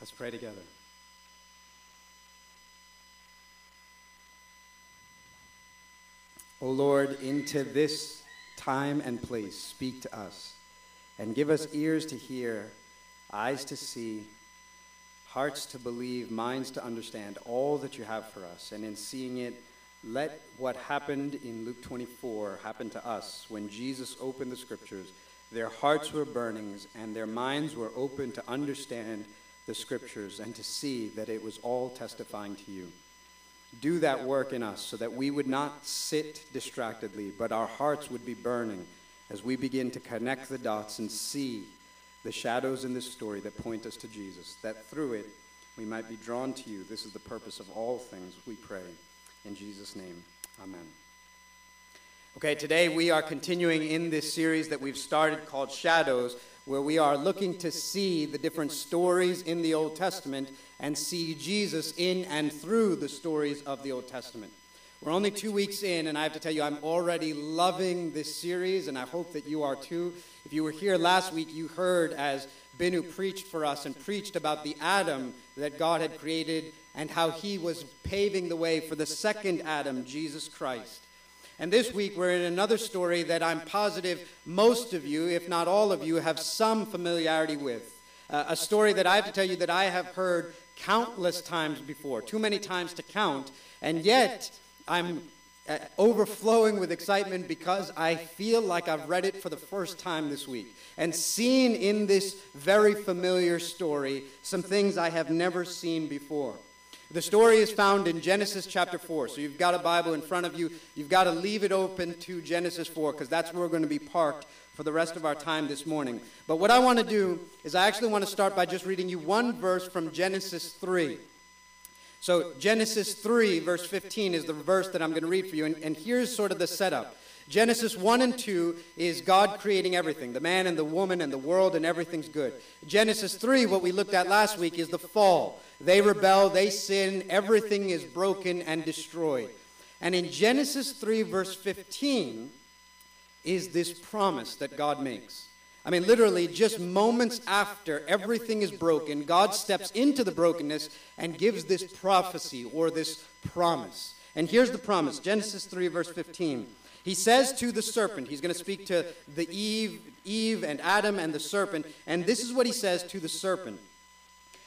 Let's pray together. O Lord, into this time and place, speak to us and give us ears to hear, eyes to see, hearts to believe, minds to understand all that you have for us. And in seeing it, let what happened in Luke 24 happen to us when Jesus opened the scriptures. Their hearts were burnings and their minds were open to understand the scriptures and to see that it was all testifying to you. Do that work in us so that we would not sit distractedly, but our hearts would be burning as we begin to connect the dots and see the shadows in this story that point us to Jesus, that through it we might be drawn to you. This is the purpose of all things, we pray. In Jesus' name, amen. Okay, today we are continuing in this series that we've started called Shadows, where we are looking to see the different stories in the Old Testament and see Jesus in and through the stories of the Old Testament. We're only two weeks in, and I have to tell you, I'm already loving this series, and I hope that you are too. If you were here last week, you heard as Binu preached for us and preached about the Adam that God had created and how he was paving the way for the second Adam, Jesus Christ. And this week, we're in another story that I'm positive most of you, if not all of you, have some familiarity with. Uh, a story that I have to tell you that I have heard countless times before, too many times to count, and yet I'm uh, overflowing with excitement because I feel like I've read it for the first time this week and seen in this very familiar story some things I have never seen before. The story is found in Genesis chapter 4. So you've got a Bible in front of you. You've got to leave it open to Genesis 4 because that's where we're going to be parked for the rest of our time this morning. But what I want to do is I actually want to start by just reading you one verse from Genesis 3. So, Genesis 3, verse 15, is the verse that I'm going to read for you. And, and, here's sort of the setup Genesis 1 and 2 is God creating everything the man and the woman and the world, and everything's good. Genesis 3, what we looked at last week, is the fall. They rebel, they sin, everything is broken and destroyed. And in Genesis 3, verse 15, is this promise that God makes. I mean, literally, just moments after everything is broken, God steps into the brokenness and gives this prophecy or this promise. And here's the promise Genesis 3, verse 15. He says to the serpent, he's going to speak to the Eve, Eve and Adam and the serpent, and this is what he says to the serpent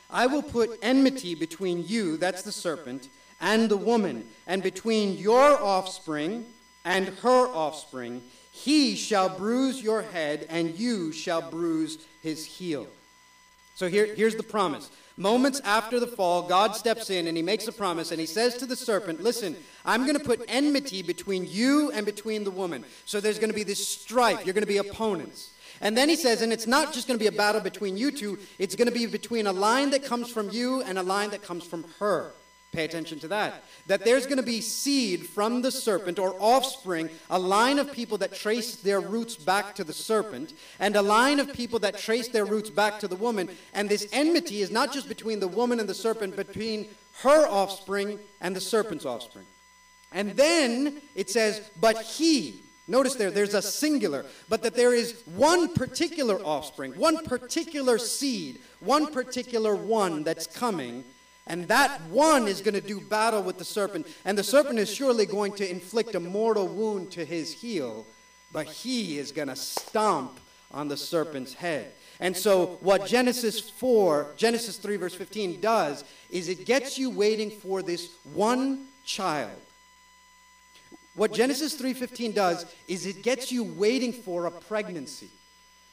I will put enmity between you, that's the serpent, and the woman, and between your offspring and her offspring. He shall bruise your head, and you shall bruise his heel. So here, here's the promise. Moments after the fall, God steps in and he makes a promise and he says to the serpent, Listen, I'm going to put enmity between you and between the woman. So there's going to be this strife. You're going to be opponents. And then he says, and it's not just going to be a battle between you two, it's going to be between a line that comes from you and a line that comes from her. Pay attention to that. That there's going to be seed from the serpent or offspring, a line of people that trace their roots back to the serpent, and a line of people that trace their roots back to the woman. And this enmity is not just between the woman and the serpent, but between her offspring and the serpent's offspring. And then it says, but he, Notice there, there's a singular, but that there is one particular offspring, one particular seed, one particular one that's coming and that one is going to do battle with the serpent. And the serpent is surely going to inflict a mortal wound to his heel, but he is going to stomp on the serpent's head. And so, what Genesis 4, Genesis 3, verse 15 does is it gets you waiting for this one child. What Genesis 3:15 does is it gets you waiting for a pregnancy.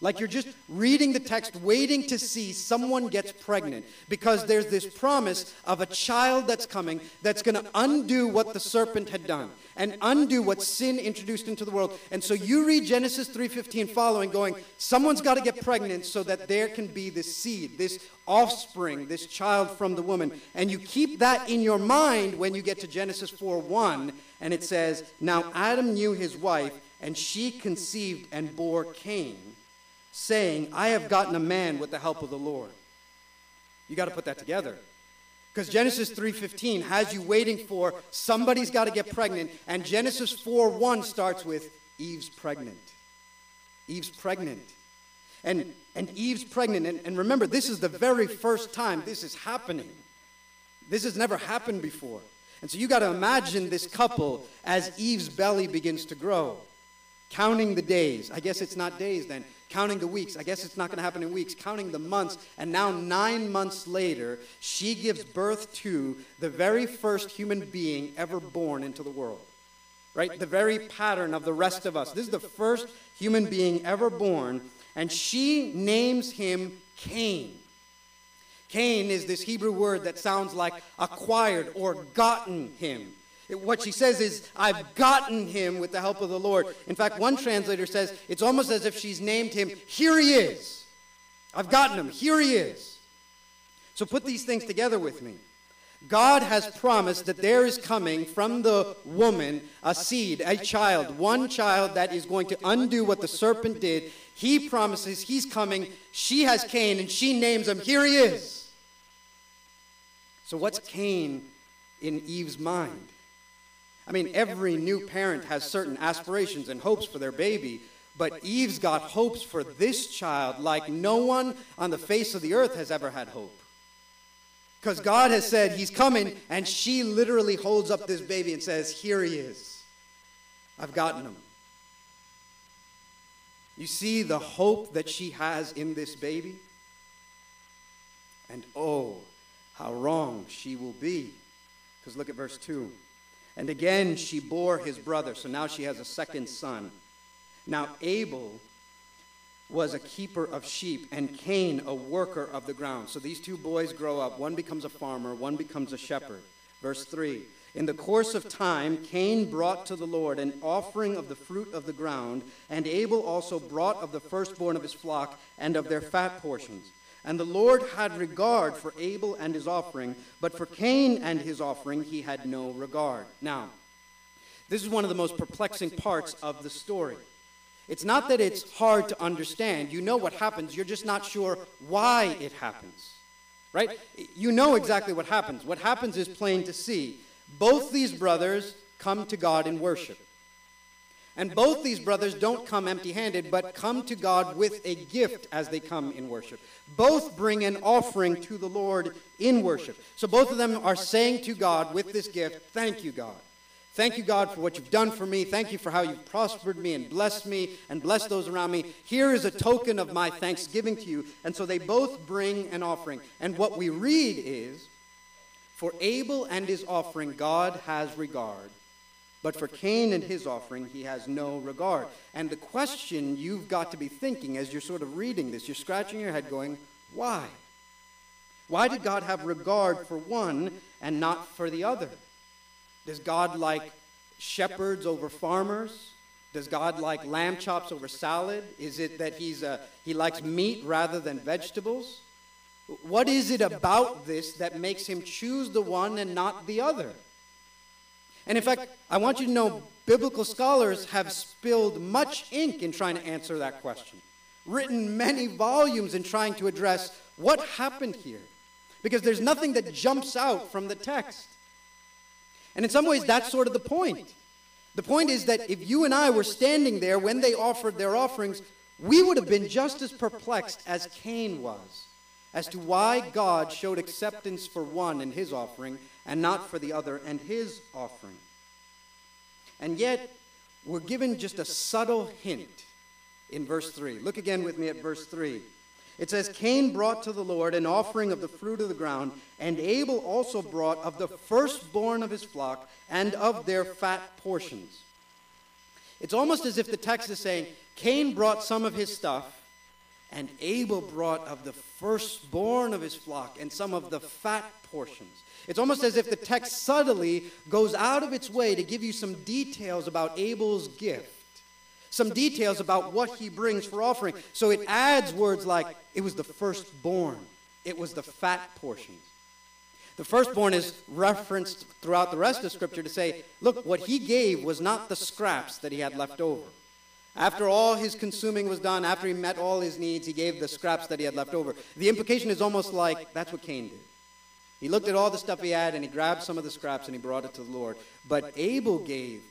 Like you're just reading the text, waiting to see someone gets pregnant because there's this promise of a child that's coming that's going to undo what the serpent had done and undo what sin introduced into the world. And so you read Genesis 3:15 following going, someone's got to get pregnant so that there can be this seed, this offspring, this child from the woman. And you keep that in your mind when you get to Genesis 4:1 and it says, "Now Adam knew his wife and she conceived and bore Cain." Saying, I have gotten a man with the help of the Lord. You got to put that together. Because Genesis 3:15 has you waiting for somebody's got to get pregnant and Genesis 4:1 starts with Eve's pregnant. Eve's pregnant. and, and Eve's pregnant. And, and remember, this is the very first time this is happening. This has never happened before. And so you got to imagine this couple as Eve's belly begins to grow, counting the days. I guess it's not days then. Counting the weeks. I guess it's not going to happen in weeks. Counting the months. And now, nine months later, she gives birth to the very first human being ever born into the world. Right? The very pattern of the rest of us. This is the first human being ever born. And she names him Cain. Cain is this Hebrew word that sounds like acquired or gotten him. What she says is, I've gotten him with the help of the Lord. In fact, one translator says it's almost as if she's named him, Here he is. I've gotten him. Here he is. So put these things together with me. God has promised that there is coming from the woman a seed, a child, one child that is going to undo what the serpent did. He promises he's coming. She has Cain, and she names him. Here he is. So, what's Cain in Eve's mind? I mean, every new parent has certain aspirations and hopes for their baby, but Eve's got hopes for this child like no one on the face of the earth has ever had hope. Because God has said he's coming, and she literally holds up this baby and says, Here he is. I've gotten him. You see the hope that she has in this baby? And oh, how wrong she will be. Because look at verse 2. And again she bore his brother. So now she has a second son. Now Abel was a keeper of sheep, and Cain a worker of the ground. So these two boys grow up. One becomes a farmer, one becomes a shepherd. Verse 3 In the course of time, Cain brought to the Lord an offering of the fruit of the ground, and Abel also brought of the firstborn of his flock and of their fat portions. And the Lord had regard for Abel and his offering, but for Cain and his offering he had no regard. Now, this is one of the most perplexing parts of the story. It's not that it's hard to understand. You know what happens, you're just not sure why it happens. Right? You know exactly what happens. What happens is plain to see. Both these brothers come to God in worship. And both these brothers don't come empty handed, but come to God with a gift as they come in worship. Both bring an offering to the Lord in worship. So both of them are saying to God with this gift, Thank you, God. Thank you, God, for what you've done for me. Thank you for how you've prospered me and blessed me and blessed those around me. Here is a token of my thanksgiving to you. And so they both bring an offering. And what we read is For Abel and his offering, God has regard. But for Cain and his offering, he has no regard. And the question you've got to be thinking as you're sort of reading this, you're scratching your head going, why? Why did God have regard for one and not for the other? Does God like shepherds over farmers? Does God like lamb chops over salad? Is it that he's a, he likes meat rather than vegetables? What is it about this that makes him choose the one and not the other? And in fact, I want you to know biblical scholars have spilled much ink in trying to answer that question, written many volumes in trying to address what happened here. Because there's nothing that jumps out from the text. And in some ways, that's sort of the point. The point is that if you and I were standing there when they offered their offerings, we would have been just as perplexed as Cain was as to why God showed acceptance for one in his offering and not for the other and his offering. And yet, we're given just a subtle hint in verse 3. Look again with me at verse 3. It says, Cain brought to the Lord an offering of the fruit of the ground, and Abel also brought of the firstborn of his flock and of their fat portions. It's almost as if the text is saying, Cain brought some of his stuff, and Abel brought of the firstborn of his flock and some of the fat portions. It's almost as if the text subtly goes out of its way to give you some details about Abel's gift, some details about what he brings for offering. So it adds words like, it was the firstborn, it was the fat portions. The firstborn is referenced throughout the rest of Scripture to say, look, what he gave was not the scraps that he had left over. After all his consuming was done, after he met all his needs, he gave the scraps that he had left over. The implication is almost like that's what Cain did. He looked at all the stuff he had and he grabbed some of the scraps and he brought it to the Lord. But Abel gave.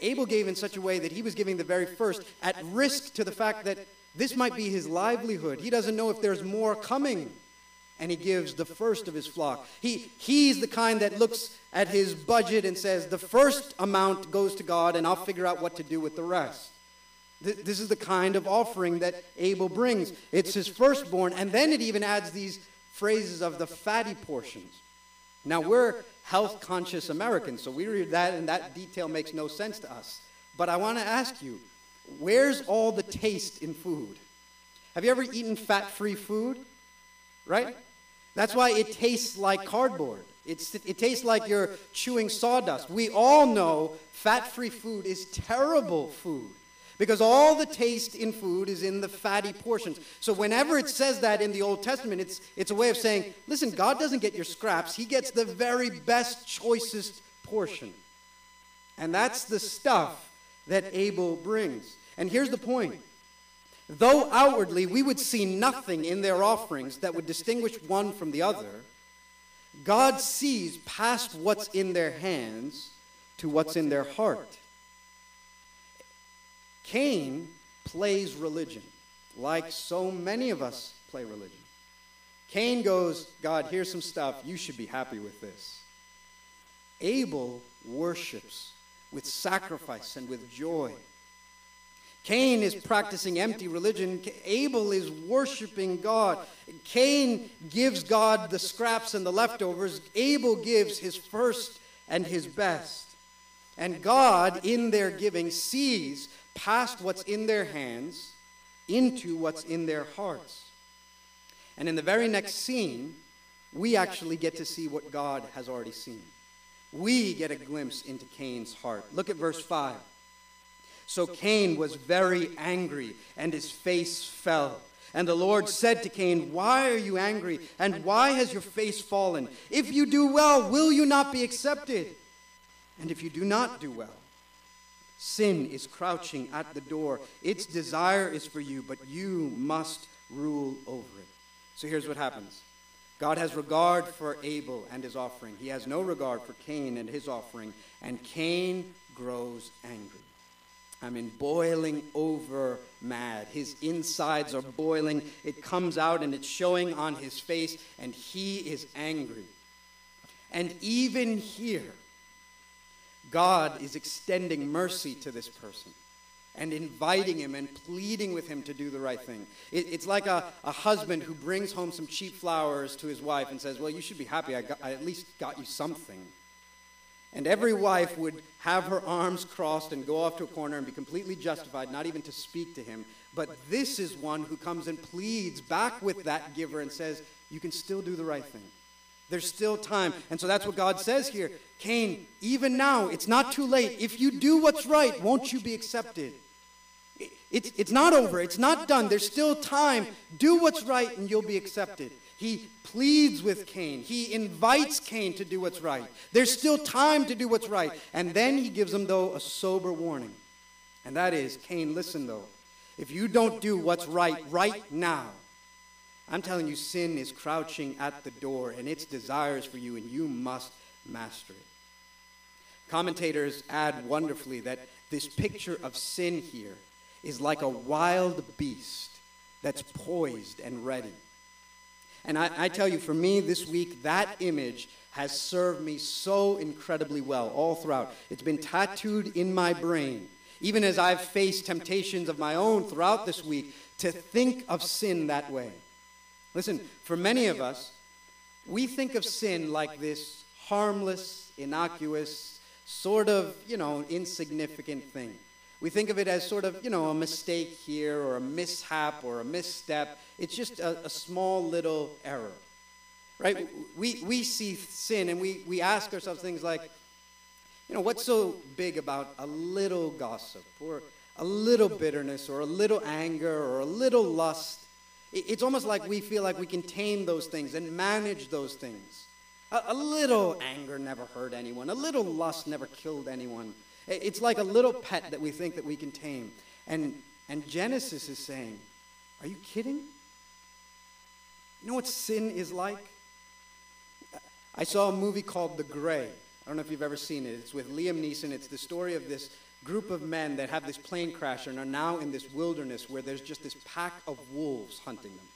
Abel gave in such a way that he was giving the very first, at risk to the fact that This might be his livelihood. He doesn't know if there's more coming. And he gives the first of his flock. He, he's the kind that looks at his budget and says, the first amount goes to God, and I'll figure out what to do with the rest. This is the kind of offering that Abel brings. It's his firstborn, and then it even adds these phrases of the fatty portions. Now, we're health conscious Americans, so we read that, and that detail makes no sense to us. But I want to ask you where's all the taste in food? Have you ever eaten fat free food? Right? That's why it tastes like cardboard. It's, it tastes like you're chewing sawdust. We all know fat free food is terrible food. Because all the taste in food is in the fatty portions. So whenever it says that in the Old Testament, it's, it's a way of saying, listen, God doesn't get your scraps, He gets the very best, choicest portion. And that's the stuff that Abel brings. And here's the point. Though outwardly we would see nothing in their offerings that would distinguish one from the other, God sees past what's in their hands to what's in their heart. Cain plays religion, like so many of us play religion. Cain goes, God, here's some stuff. You should be happy with this. Abel worships with sacrifice and with joy. Cain is practicing empty religion. Abel is worshiping God. Cain gives God the scraps and the leftovers. Abel gives his first and his best. And God, in their giving, sees past what's in their hands into what's in their hearts. And in the very next scene, we actually get to see what God has already seen. We get a glimpse into Cain's heart. Look at verse 5. So Cain was very angry, and his face fell. And the Lord said to Cain, Why are you angry? And why has your face fallen? If you do well, will you not be accepted? And if you do not do well, Sin is crouching at the door. Its desire is for you, but you must rule over it. So here's what happens God has regard for Abel and his offering, he has no regard for Cain and his offering, and Cain grows angry. I mean, boiling over mad. His insides are boiling. It comes out and it's showing on his face, and he is angry. And even here, God is extending mercy to this person and inviting him and pleading with him to do the right thing. It, it's like a, a husband who brings home some cheap flowers to his wife and says, Well, you should be happy. I, got, I at least got you something. And every wife would have her arms crossed and go off to a corner and be completely justified, not even to speak to him. But this is one who comes and pleads back with that giver and says, You can still do the right thing. There's still time. And so that's what God says here. Cain, even now, it's not too late. If you do what's right, won't you be accepted? It's, it's not over. It's not done. There's still time. Do what's right and you'll be accepted. He pleads with Cain. He invites Cain to do what's right. There's still time to do what's right. And then he gives him, though, a sober warning. And that is Cain, listen, though. If you don't do what's right right now, I'm telling you, sin is crouching at the door and its desires for you, and you must master it. Commentators add wonderfully that this picture of sin here is like a wild beast that's poised and ready. And I, I, tell you, for me this week, that image has served me so incredibly well all throughout. It's been tattooed in my brain, even as I've faced temptations of my own throughout this week, to think of sin that way. Listen, for many of us, we think of sin like this harmless, innocuous, sort of, you know, insignificant thing. We think of it as sort of, you know, a mistake here or a mishap or a misstep. It's just a, a small little error, right? We, we see sin and we, we ask ourselves things like, you know, what's so big about a little gossip or a little bitterness or a little anger or a little lust? It's almost like we feel like we can tame those things and manage those things. A, a, little anger never hurt anyone. A little lust never killed anyone. It's like a little pet that we think that we can tame. And, and Genesis is saying, Are you kidding? You know what sin is like? I saw a movie called The Grey. I don't know if you've ever seen it. It's with Liam Neeson. It's the story of this group of men that have this plane crash and are now in this wilderness where there's just this pack of wolves hunting them.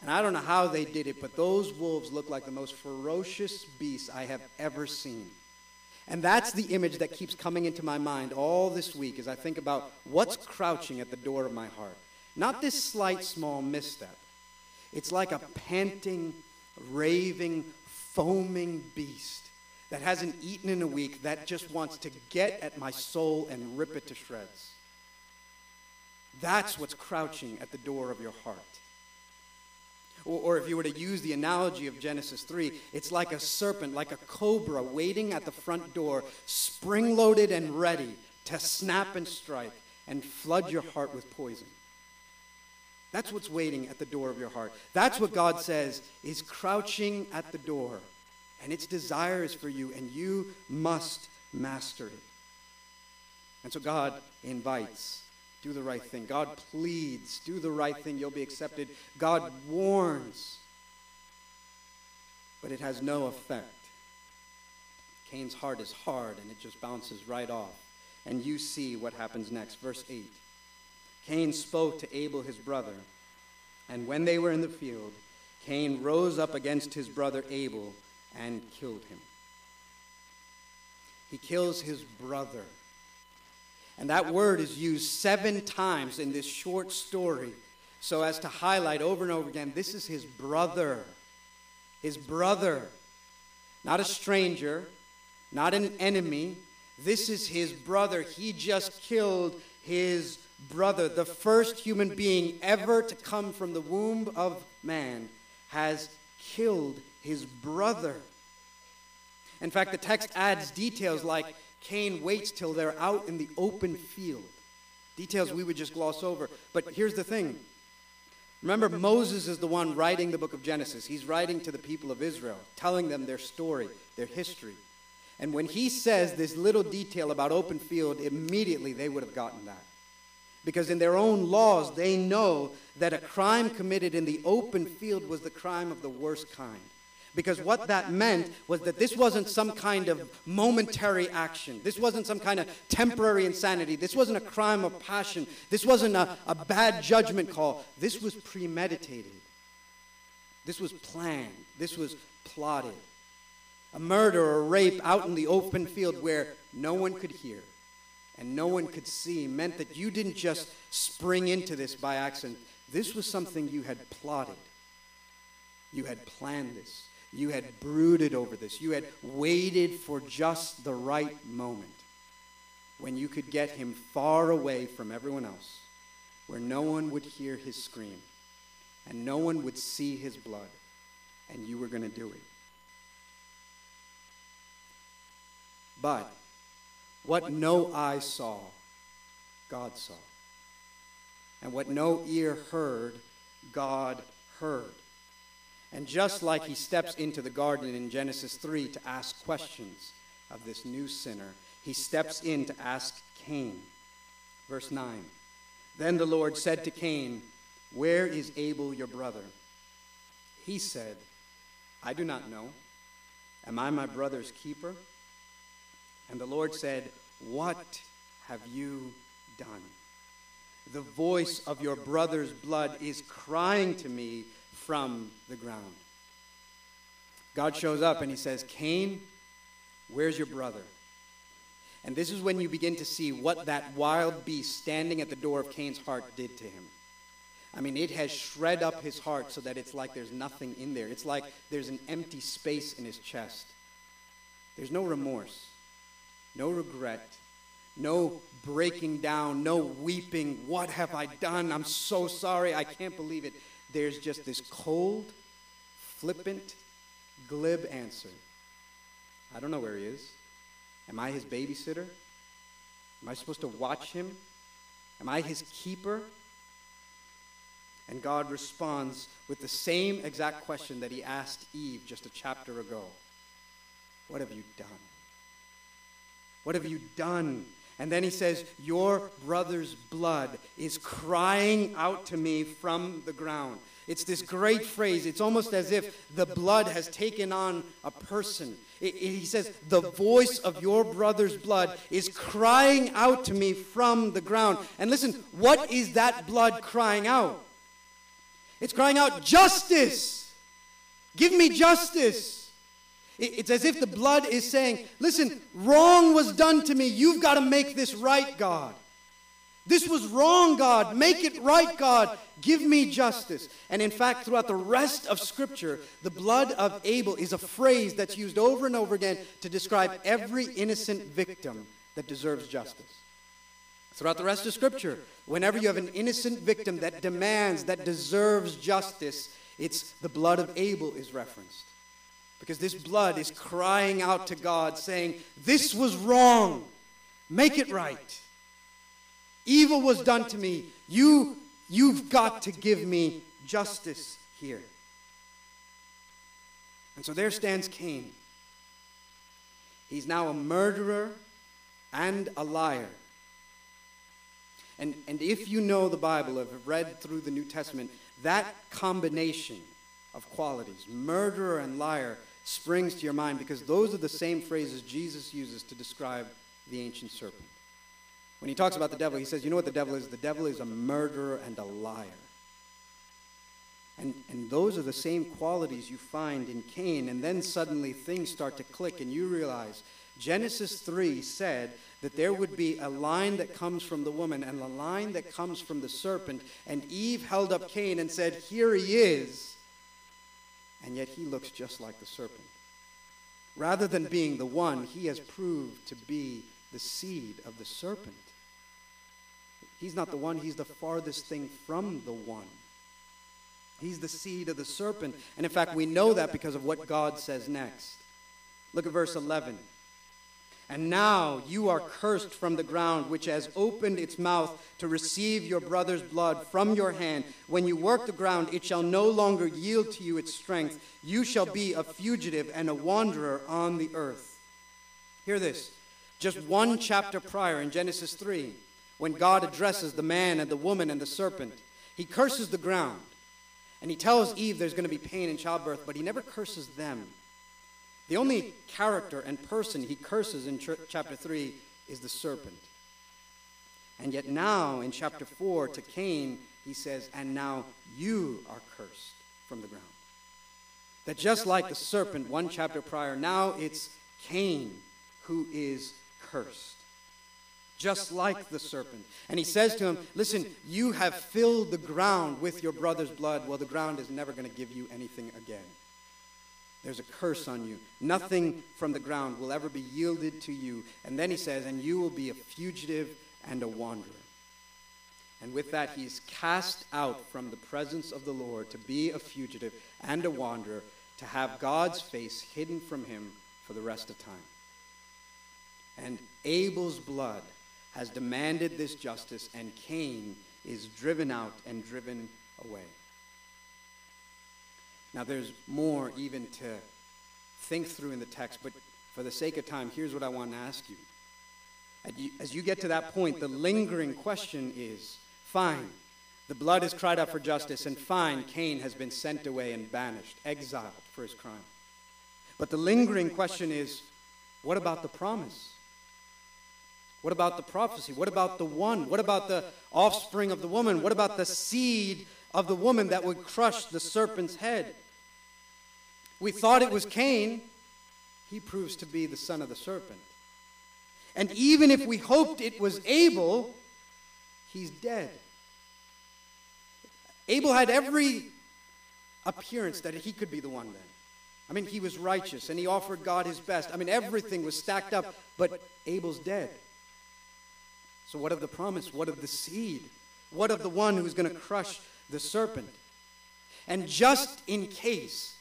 And I don't know how they did it, but those wolves look like the most ferocious beasts I have ever seen. And that's the image that keeps coming into my mind all this week as I think about what's crouching at the door of my heart. Not this slight, small misstep. It's like a panting, raving, foaming beast that hasn't eaten in a week that just wants to get at my soul and rip it to shreds. That's what's crouching at the door of your heart. Or, or, if you were to use the analogy of Genesis 3, it's like a serpent, like a cobra waiting at the front door, spring loaded and ready to snap and strike and flood your heart with poison. That's what's waiting at the door of your heart. That's what God says is crouching at the door and its desire is for you, and you must master it. And so God invites, do the right thing. God pleads, do the right thing, you'll be accepted. God warns, but it has no effect. Cain's heart is hard, and it just bounces right off. And you see what happens next. Verse 8 Cain spoke to Abel, his brother, and when they were in the field, Cain rose up against his brother Abel and killed him. He kills his brother. And that word is used seven times in this short story so as to highlight over and over again this is his brother. His brother. Not a stranger, not an enemy. This is his brother. He just killed his brother. The first human being ever to come from the womb of man has killed his brother. In fact, the text adds details like Cain waits till they're out in the open field. Details we would just gloss over. But here's the thing remember, Moses is the one writing the book of Genesis. He's writing to the people of Israel, telling them their story, their history. And when he says this little detail about open field, immediately they would have gotten that. Because in their own laws, they know that a crime committed in the open field was the crime of the worst kind. Because what that meant was that this wasn't some kind of momentary action. This wasn't some kind of temporary insanity. This wasn't a crime of passion. This wasn't a, a bad judgment call. This was premeditated. This was planned. This was plotted. A murder or a rape out in the open field where no one could hear and no one could see meant that you didn't just spring into this by accident. This was something you had plotted. You had planned this. You had brooded over this. You had waited for just the right moment when you could get him far away from everyone else, where no one would hear his scream and no one would see his blood, and you were going to do it. But what no eye saw, God saw. And what no ear heard, God heard. And just like he steps into the garden in Genesis 3 to ask questions of this new sinner, he steps in to ask Cain. Verse 9 Then the Lord said to Cain, Where is Abel your brother? He said, I do not know. Am I my brother's keeper? And the Lord said, What have you done? The voice of your brother's blood is crying to me from the ground. God shows up and he says, Cain, where's your brother? And this is when you begin to see what that wild beast standing at the door of Cain's heart did to him. I mean, it has shred up his heart so that it's like there's nothing in there. It's like there's an empty space in his chest. There's no remorse, no regret, no breaking down, no weeping. What have I done? I'm so sorry. I can't believe it there's just this cold, flippant, glib answer. I don't know where he is. Am I his babysitter? Am I supposed to watch him? Am I his keeper? And God responds with the same exact question that he asked Eve just a chapter ago What have you done? What have you done? And then he says, Your brother's blood is crying out to me from the ground. It's this great phrase. It's almost as if the blood has taken on a person. It, it, he says, The voice of your brother's blood is crying out to me from the ground. And listen, what is that blood crying out? It's crying out, Justice! Give me justice! It, it's as if the blood is saying, Listen, wrong was done to me. You've got to make this right, God. This was wrong, God. Make it right, God. Give me justice. And in fact, throughout the rest of Scripture, the blood of Abel is a phrase that's used over and over again to describe every innocent victim that deserves justice. Throughout the rest of Scripture, whenever you have an innocent victim that demands, that deserves justice, it's the blood of Abel is referenced. Because this blood is crying out to God, saying, This was wrong. Make it right. Evil was done to me. You, you've got to give me justice here. And so there stands Cain. He's now a murderer and a liar. And, and if you know the Bible, have read through the New Testament, that combination of qualities, murderer and liar, springs to your mind because those are the same phrases Jesus uses to describe the ancient serpent. When he talks about the devil, he says, You know what the devil is? The devil is a murderer and a liar. And, and those are the same qualities you find in Cain. And then suddenly things start to click, and you realize Genesis 3 said that there would be a line that comes from the woman and a line that comes from the serpent. And Eve held up Cain and said, Here he is. And yet he looks just like the serpent. Rather than being the one, he has proved to be the seed of the serpent. He's not the one, he's the farthest thing from the one. He's the seed of the serpent. And in fact, we know that because of what God says next. Look at verse 11. And now you are cursed from the ground, which has opened its mouth to receive your brother's blood from your hand. When you work the ground, it shall no longer yield to you its strength. You shall be a fugitive and a wanderer on the earth. Hear this. Just one chapter prior in Genesis 3, when God addresses the man and the woman and the serpent, he curses the ground. And he tells Eve there's going to be pain in childbirth, but he never curses them. The only character and person he curses in ch- chapter 3 is the serpent. And yet now in chapter 4 to Cain, he says, And now you are cursed from the ground. That just like the serpent one chapter prior, now it's Cain who is cursed just like the serpent. And he says to him, Listen, you have filled the ground with your brother's blood. Well, the ground is never going to give you anything again. There's a curse on you. Nothing from the ground will ever be yielded to you. And then he says, And you will be a fugitive and a wanderer. And with that, he's cast out from the presence of the Lord to be a fugitive and a wanderer, to have God's face hidden from him for the rest of time. And Abel's blood has demanded this justice, and Cain is driven out and driven away. Now, there's more even to think through in the text, but for the sake of time, here's what I want to ask you. As you get to that point, the lingering question is fine, the blood is cried out for justice, and fine, Cain has been sent away and banished, exiled for his crime. But the lingering question is what about the promise? What about the prophecy? What about the one? What about the offspring of the woman? What about the seed of the woman that would crush the serpent's head? We thought it was Cain. He proves to be the son of the serpent. And even if we hoped it was Abel, he's dead. Abel had every appearance that he could be the one then. I mean, he was righteous and he offered God his best. I mean, everything was stacked up, but Abel's dead. So, what of the promise? What of the seed? What of the one who's going to crush the serpent? And just in case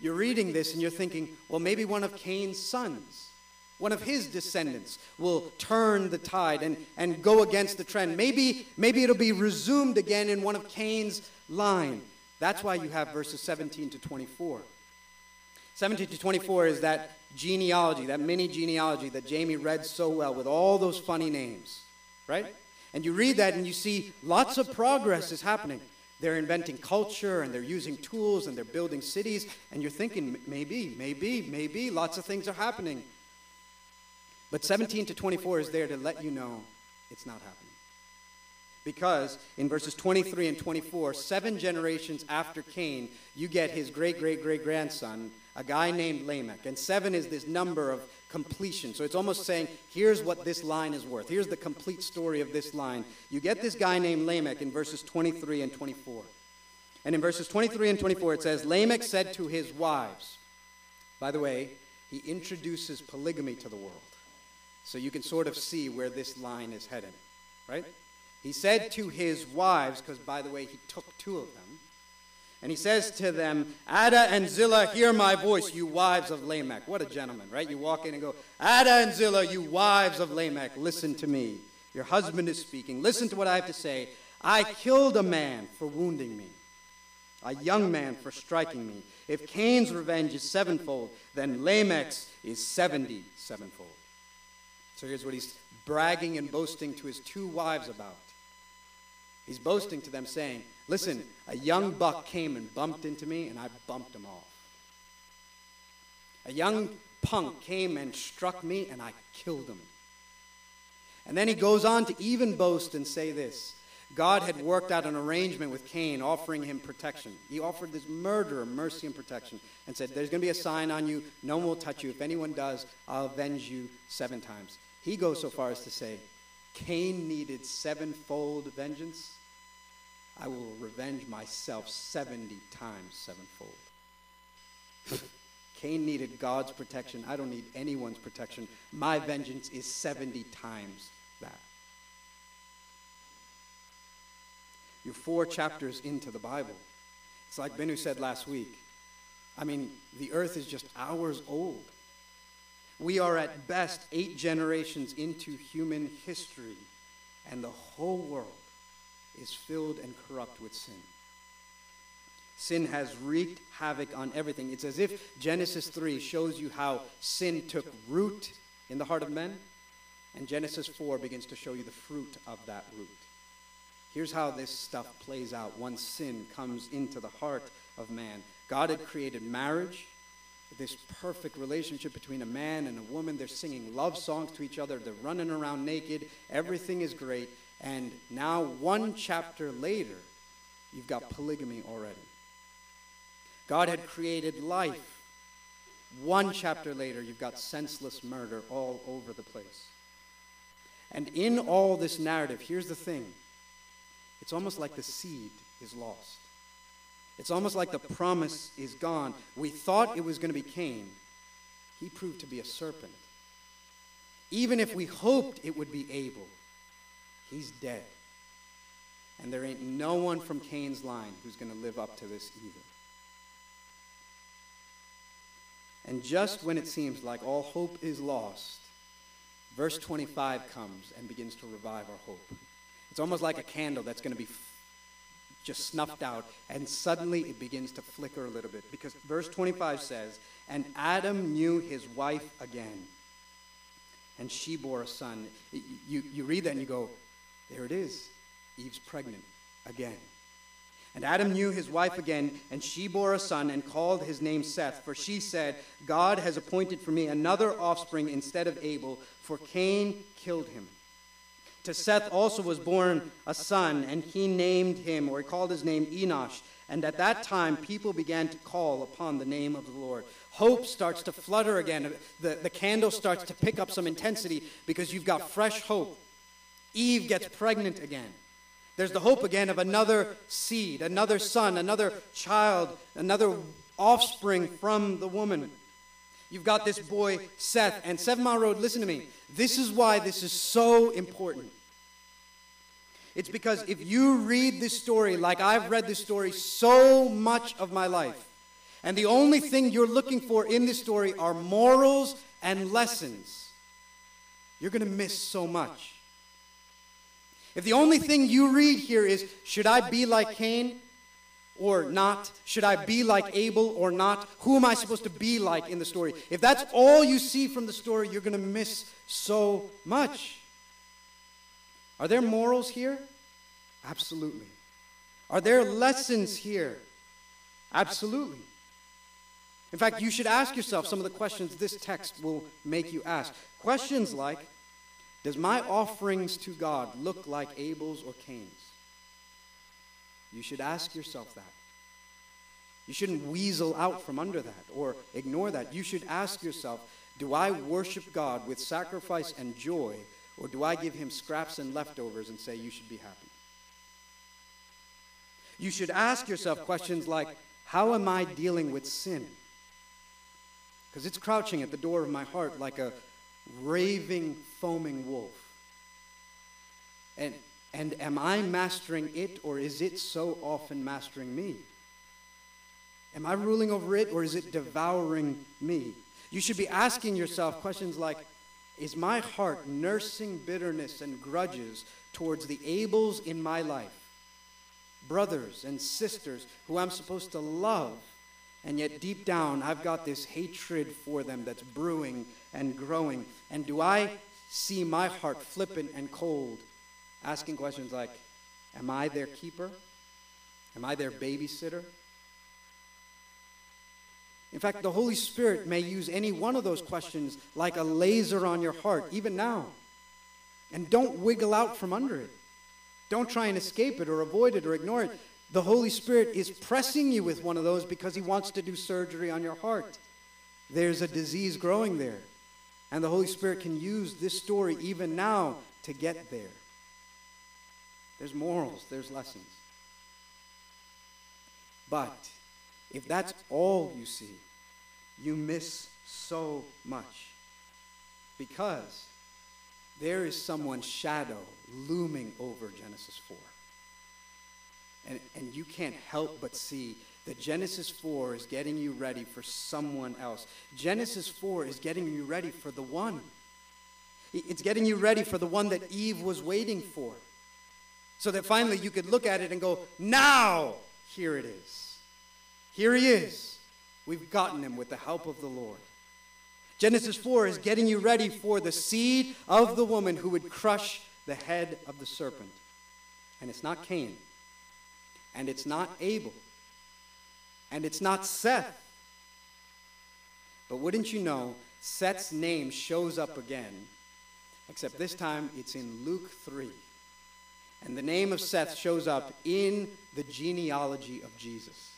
you're reading this and you're thinking, well, maybe one of Cain's sons, one of his descendants, will turn the tide and, and go against the trend. Maybe, maybe it'll be resumed again in one of Cain's line. That's why you have verses 17 to 24. 17 to 24 is that genealogy, that mini genealogy that Jamie read so well with all those funny names right? And you read that and you see lots of progress is happening. They're inventing culture and they're using tools and they're building cities. And you're thinking, maybe, maybe, maybe, lots of things are happening. But 17 to 24 is there to let you know it's not happening. Because in verses 23 and 24, seven generations after Cain, you get his great great great grandson, a guy named Lamech. And seven is this number of completion. So it's almost saying, here's what this line is worth. Here's the complete story of this line. You get this guy named Lamech in verses 23 and 24. And in verses 23 and 24, it says, Lamech said to his wives, by the way, he introduces polygamy to the world. So you can sort of see where this line is heading, right? He said to his wives, because by the way, he took two of them, and he says to them, Adah and Zillah, hear my voice, you wives of Lamech. What a gentleman, right? You walk in and go, Adah and Zillah, you wives of Lamech, listen to me. Your husband is speaking. Listen to what I have to say. I killed a man for wounding me, a young man for striking me. If Cain's revenge is sevenfold, then Lamech's is seventy sevenfold. So here's what he's bragging and boasting to his two wives about. He's boasting to them, saying, Listen, a young buck came and bumped into me, and I bumped him off. A young punk came and struck me, and I killed him. And then he goes on to even boast and say this God had worked out an arrangement with Cain, offering him protection. He offered this murderer mercy and protection and said, There's going to be a sign on you. No one will touch you. If anyone does, I'll avenge you seven times. He goes so far as to say, Cain needed sevenfold vengeance. I will revenge myself 70 times sevenfold. Cain needed God's protection. I don't need anyone's protection. My vengeance is 70 times that. You're four chapters into the Bible. It's like Benu said last week. I mean, the earth is just hours old. We are at best eight generations into human history, and the whole world is filled and corrupt with sin. Sin has wreaked havoc on everything. It's as if Genesis 3 shows you how sin took root in the heart of men, and Genesis 4 begins to show you the fruit of that root. Here's how this stuff plays out once sin comes into the heart of man. God had created marriage, this perfect relationship between a man and a woman. They're singing love songs to each other, they're running around naked, everything is great. And now, one chapter later, you've got polygamy already. God had created life. One chapter later, you've got senseless murder all over the place. And in all this narrative, here's the thing it's almost like the seed is lost. It's almost like the promise is gone. We thought it was going to be Cain, he proved to be a serpent. Even if we hoped it would be Abel, He's dead. And there ain't no one from Cain's line who's going to live up to this either. And just when it seems like all hope is lost, verse 25 comes and begins to revive our hope. It's almost like a candle that's going to be just snuffed out, and suddenly it begins to flicker a little bit. Because verse 25 says, And Adam knew his wife again, and she bore a son. You, you read that and you go, there it is. Eve's pregnant again. And Adam knew his wife again, and she bore a son and called his name Seth, for she said, God has appointed for me another offspring instead of Abel, for Cain killed him. To Seth also was born a son, and he named him, or he called his name Enosh. And at that time, people began to call upon the name of the Lord. Hope starts to flutter again. The, the candle starts to pick up some intensity because you've got fresh hope. Eve gets pregnant again. There's the hope again of another seed, another son, another child, another offspring from the woman. You've got this boy, Seth. And Seven Mile Road, listen to me. This is why this is so important. It's because if you read this story like I've read this story so much of my life, and the only thing you're looking for in this story are morals and lessons, you're going to miss so much. If the only thing you read here is, should I be like Cain or not? Should I be like Abel or not? Who am I supposed to be like in the story? If that's all you see from the story, you're going to miss so much. Are there morals here? Absolutely. Are there lessons here? Absolutely. In fact, you should ask yourself some of the questions this text will make you ask. Questions like Does my offerings to God look like Abel's or Cain's? You should ask yourself that. You shouldn't weasel out from under that or ignore that. You should ask yourself Do I worship God with sacrifice and joy, or do I give him scraps and leftovers and say, You should be happy? You should ask yourself questions like How am I dealing with sin? because it's crouching at the door of my heart like a raving, foaming wolf. And, and am I mastering it, or is it so often mastering me? Am I ruling over it, or is it devouring me? You should be asking yourself questions like Is my heart nursing bitterness and grudges towards the Abels in my life? Brothers and sisters who I'm supposed to love and yet, deep down, I've got this hatred for them that's brewing and growing. And do I see my heart flippant and cold, asking questions like, Am I their keeper? Am I their babysitter? In fact, the Holy Spirit may use any one of those questions like a laser on your heart, even now. And don't wiggle out from under it. Don't try and escape it or avoid it or ignore it. The Holy Spirit is pressing you with one of those because He wants to do surgery on your heart. There's a disease growing there. And the Holy Spirit can use this story even now to get there. There's morals, there's lessons. But if that's all you see, you miss so much. Because there is someone's shadow looming over Genesis 4. And, and you can't help but see that Genesis 4 is getting you ready for someone else. Genesis 4 is getting you ready for the one. It's getting you ready for the one that Eve was waiting for. So that finally you could look at it and go, now, here it is. Here he is. We've gotten him with the help of the Lord. Genesis 4 is getting you ready for the seed of the woman who would crush the head of the serpent. And it's not Cain and it's not Abel, and it's not Seth. But wouldn't you know, Seth's name shows up again, except this time it's in Luke 3. And the name of Seth shows up in the genealogy of Jesus.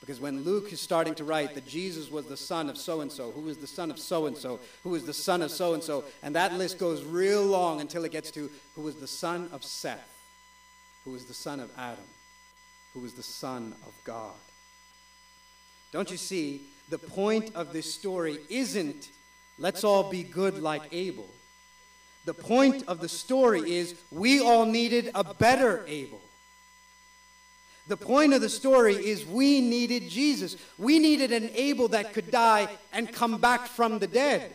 Because when Luke is starting to write that Jesus was the son of so and so, who was the son of so and so, who was the son of so and so, and that list goes real long until it gets to who was the son of Seth, who was the son of Adam who was the Son of God. Don't you see? The point of this story isn't let's all be good like Abel. The point of the story is we all needed a better Abel. The point of the story is we needed Jesus. We needed an Abel that could die and come back from the dead.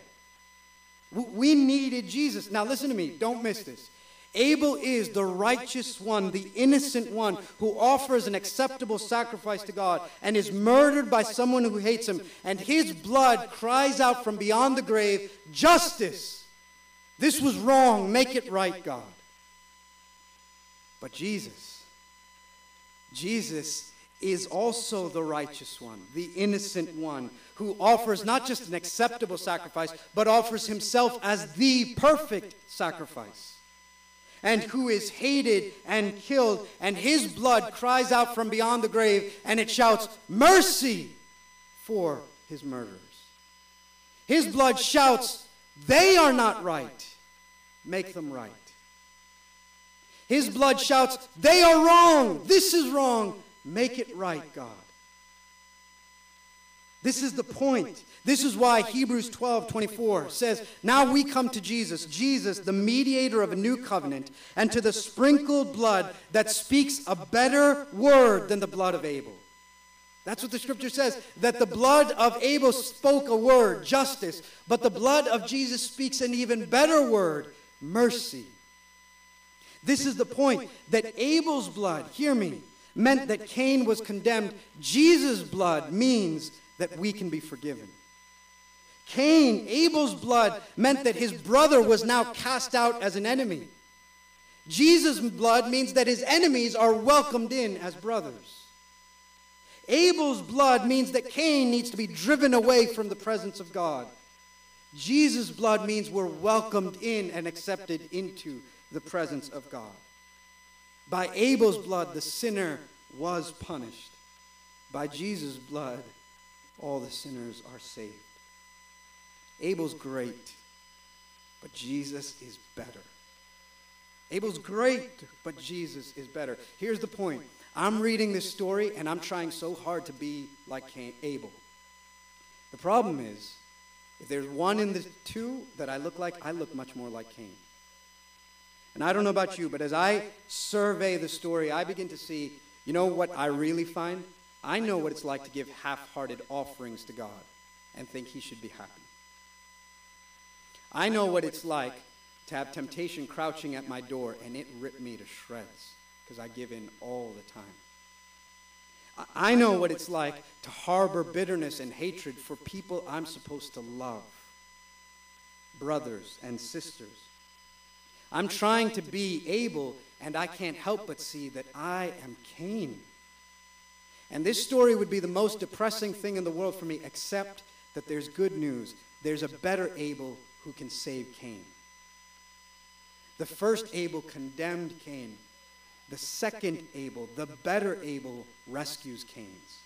We needed Jesus. Now, listen to me, don't miss this. Abel is the righteous one, the innocent one who offers an acceptable sacrifice to God and is murdered by someone who hates him. And his blood cries out from beyond the grave, Justice! This was wrong. Make it right, God. But Jesus, Jesus is also the righteous one, the innocent one, who offers not just an acceptable sacrifice, but offers himself as the perfect sacrifice and who is hated and killed, and his blood cries out from beyond the grave, and it shouts, Mercy for his murderers. His blood shouts, They are not right. Make them right. His blood shouts, They are wrong. This is wrong. Make it right, God. This is the point. This is why Hebrews 12 24 says, Now we come to Jesus, Jesus, the mediator of a new covenant, and to the sprinkled blood that speaks a better word than the blood of Abel. That's what the scripture says, that the blood of Abel spoke a word, justice, but the blood of Jesus speaks an even better word, mercy. This is the point that Abel's blood, hear me, meant that Cain was condemned. Jesus' blood means that we can be forgiven. Cain, Abel's blood, meant that his brother was now cast out as an enemy. Jesus' blood means that his enemies are welcomed in as brothers. Abel's blood means that Cain needs to be driven away from the presence of God. Jesus' blood means we're welcomed in and accepted into the presence of God. By Abel's blood, the sinner was punished. By Jesus' blood, all the sinners are saved. Abel's great, but Jesus is better. Abel's great, but Jesus is better. Here's the point I'm reading this story and I'm trying so hard to be like Abel. The problem is, if there's one in the two that I look like, I look much more like Cain. And I don't know about you, but as I survey the story, I begin to see, you know what I really find? I know what it's like to give half hearted offerings to God and think He should be happy. I know what it's like to have temptation crouching at my door and it rip me to shreds because I give in all the time. I know what it's like to harbor bitterness and hatred for people I'm supposed to love, brothers and sisters. I'm trying to be Abel, and I can't help but see that I am Cain. And this story would be the most depressing thing in the world for me, except that there's good news. There's a better Abel who can save Cain. The first Abel condemned Cain. The second Abel, the better Abel, rescues Cain's,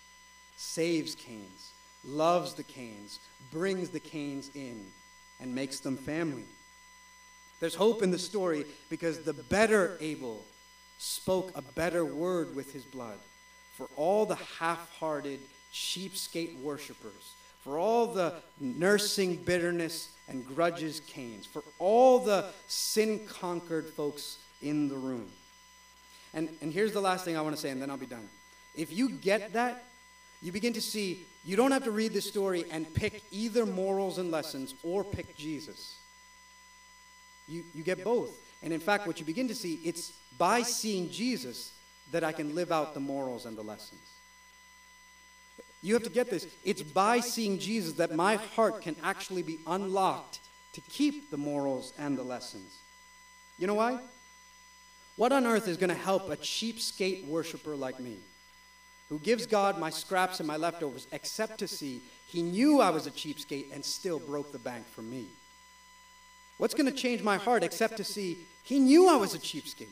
saves Cain's, loves the Cain's, brings the Cain's in, and makes them family. There's hope in the story because the better Abel spoke a better word with his blood for all the half hearted, cheapskate worshippers, for all the nursing bitterness and grudges Cain's, for all the sin conquered folks in the room. And, and here's the last thing I want to say, and then I'll be done. If you get that, you begin to see you don't have to read this story and pick either morals and lessons or pick Jesus. You, you get both. And in fact, what you begin to see, it's by seeing Jesus that I can live out the morals and the lessons. You have to get this. It's by seeing Jesus that my heart can actually be unlocked to keep the morals and the lessons. You know why? What on earth is going to help a cheapskate worshiper like me, who gives God my scraps and my leftovers, except to see he knew I was a cheapskate and still broke the bank for me? What's going to change my heart except to see he knew I was a cheapskate,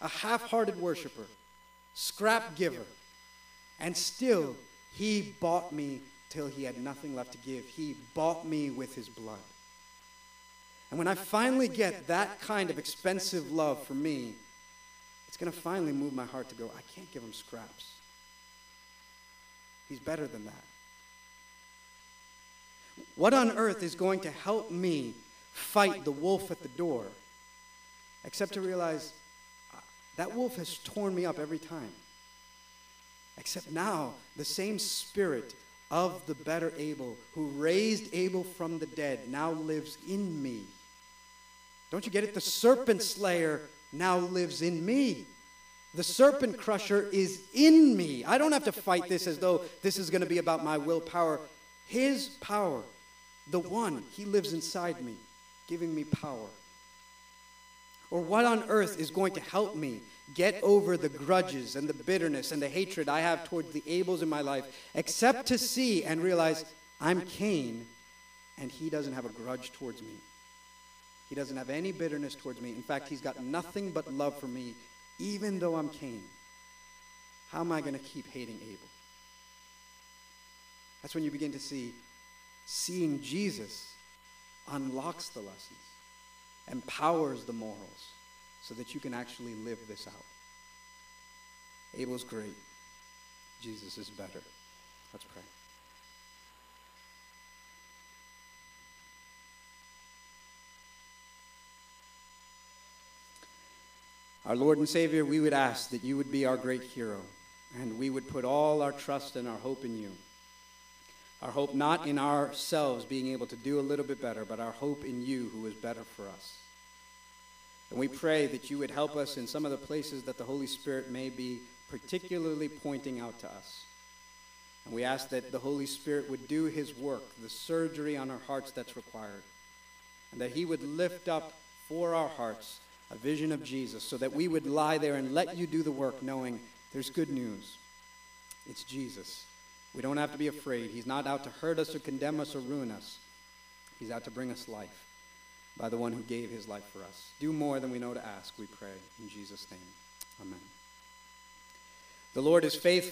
a half hearted worshiper, scrap giver, and still he bought me till he had nothing left to give. He bought me with his blood. And when I finally get that kind of expensive love for me, it's going to finally move my heart to go, I can't give him scraps. He's better than that. What on earth is going to help me fight the wolf at the door, except to realize that wolf has torn me up every time. Except now, the same spirit of the better Abel, who raised Abel from the dead, now lives in me. Don't you get it? The serpent slayer now lives in me. The serpent crusher is in me. I don't have to fight this as though this is going to be about my willpower. His power, the one, he lives inside me giving me power? Or what on earth is going to help me get over the grudges and the bitterness and the hatred I have towards the Abels in my life, except to see and realize I'm Cain and he doesn't have a grudge towards me? He doesn't have any bitterness towards me. In fact, he's got nothing but love for me, even though I'm Cain. How am I going to keep hating Abel? That's when you begin to see seeing Jesus unlocks the lessons, empowers the morals, so that you can actually live this out. Abel's great. Jesus is better. Let's pray. Our Lord and Savior, we would ask that you would be our great hero, and we would put all our trust and our hope in you. Our hope not in ourselves being able to do a little bit better, but our hope in you who is better for us. And we pray that you would help us in some of the places that the Holy Spirit may be particularly pointing out to us. And we ask that the Holy Spirit would do his work, the surgery on our hearts that's required, and that he would lift up for our hearts a vision of Jesus, so that we would lie there and let you do the work, knowing there's good news. It's Jesus. We don't have to be afraid. He's not out to hurt us or condemn us or ruin us. He's out to bring us life by the one who gave his life for us. Do more than we know to ask, we pray. In Jesus' name, amen. The Lord is faithful.